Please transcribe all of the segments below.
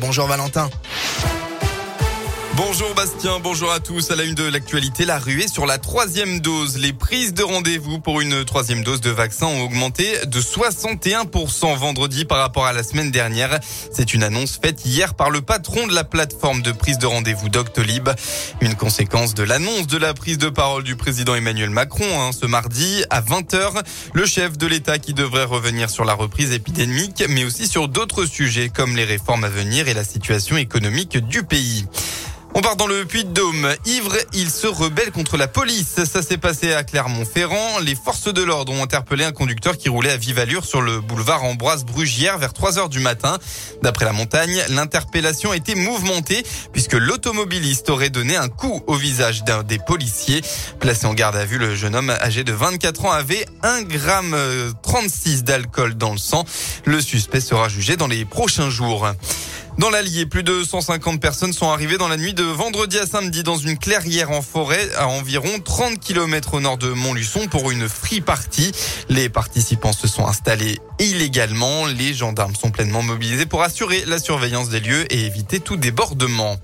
Bonjour Valentin. Bonjour Bastien, bonjour à tous. À la une de l'actualité, la ruée sur la troisième dose. Les prises de rendez-vous pour une troisième dose de vaccin ont augmenté de 61% vendredi par rapport à la semaine dernière. C'est une annonce faite hier par le patron de la plateforme de prise de rendez-vous Doctolib. Une conséquence de l'annonce de la prise de parole du président Emmanuel Macron hein, ce mardi à 20h. Le chef de l'État qui devrait revenir sur la reprise épidémique, mais aussi sur d'autres sujets comme les réformes à venir et la situation économique du pays. On part dans le Puy-de-Dôme. Ivre, il se rebelle contre la police. Ça s'est passé à Clermont-Ferrand. Les forces de l'ordre ont interpellé un conducteur qui roulait à vive allure sur le boulevard Ambroise Brugière vers 3 heures du matin. D'après la montagne, l'interpellation été mouvementée puisque l'automobiliste aurait donné un coup au visage d'un des policiers. Placé en garde à vue, le jeune homme âgé de 24 ans avait 1 gramme 36 d'alcool dans le sang. Le suspect sera jugé dans les prochains jours. Dans l'Allier, plus de 150 personnes sont arrivées dans la nuit de vendredi à samedi dans une clairière en forêt à environ 30 km au nord de Montluçon pour une free party. Les participants se sont installés illégalement. Les gendarmes sont pleinement mobilisés pour assurer la surveillance des lieux et éviter tout débordement.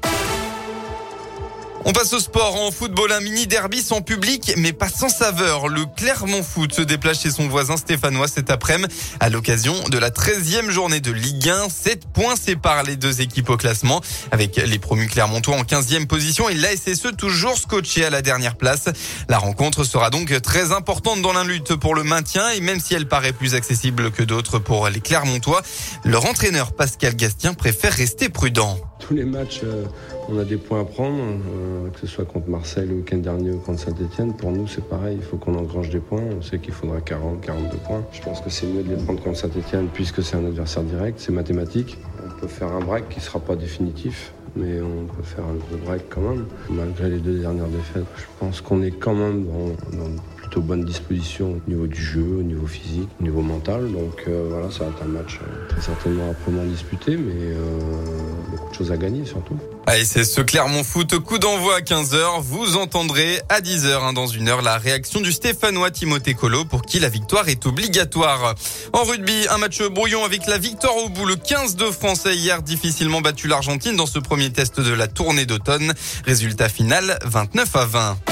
On passe au sport. En football, un mini derby sans public, mais pas sans saveur. Le Clermont Foot se déplace chez son voisin stéphanois cet après-midi à l'occasion de la 13e journée de Ligue 1. 7 points séparent les deux équipes au classement avec les promus Clermontois en 15e position et l'ASSE toujours scotché à la dernière place. La rencontre sera donc très importante dans la lutte pour le maintien et même si elle paraît plus accessible que d'autres pour les Clermontois, leur entraîneur Pascal Gastien préfère rester prudent. Tous les matchs, euh, on a des points à prendre, euh, que ce soit contre Marseille le week-end dernier ou contre Saint-Etienne. Pour nous, c'est pareil, il faut qu'on engrange des points. On sait qu'il faudra 40, 42 points. Je pense que c'est mieux de les prendre contre Saint-Etienne puisque c'est un adversaire direct, c'est mathématique. On peut faire un break qui ne sera pas définitif, mais on peut faire un gros break quand même. Malgré les deux dernières défaites, je pense qu'on est quand même dans, dans plutôt bonne disposition au niveau du jeu, au niveau physique, au niveau mental. Donc euh, voilà, ça va être un match euh, très certainement âprement disputé, mais euh, beaucoup de choses à gagner surtout. Allez, c'est ce Clermont Foot, coup d'envoi à 15h. Vous entendrez à 10h, hein, dans une heure, la réaction du Stéphanois Timothée Colo pour qui la victoire est obligatoire. En rugby, un match brouillon avec la victoire au bout. Le 15 de Français hier difficilement battu l'Argentine dans ce premier test de la tournée d'automne. Résultat final 29 à 20.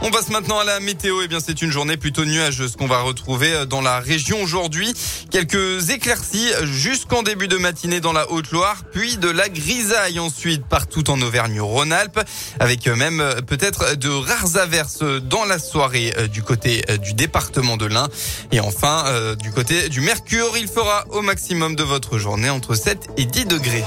On passe maintenant à la météo. Eh bien, c'est une journée plutôt nuageuse qu'on va retrouver euh, dans la région aujourd'hui. Quelques éclaircies jusqu'en début de matinée dans la Haute-Loire, puis de la grisaille ensuite partout en Auvergne-Rhône-Alpes, avec euh, même euh, peut-être de rares averses dans la soirée du côté du département de l'Ain. Et enfin, du côté du Mercure, il fera au maximum de votre journée entre 7 et 10 degrés.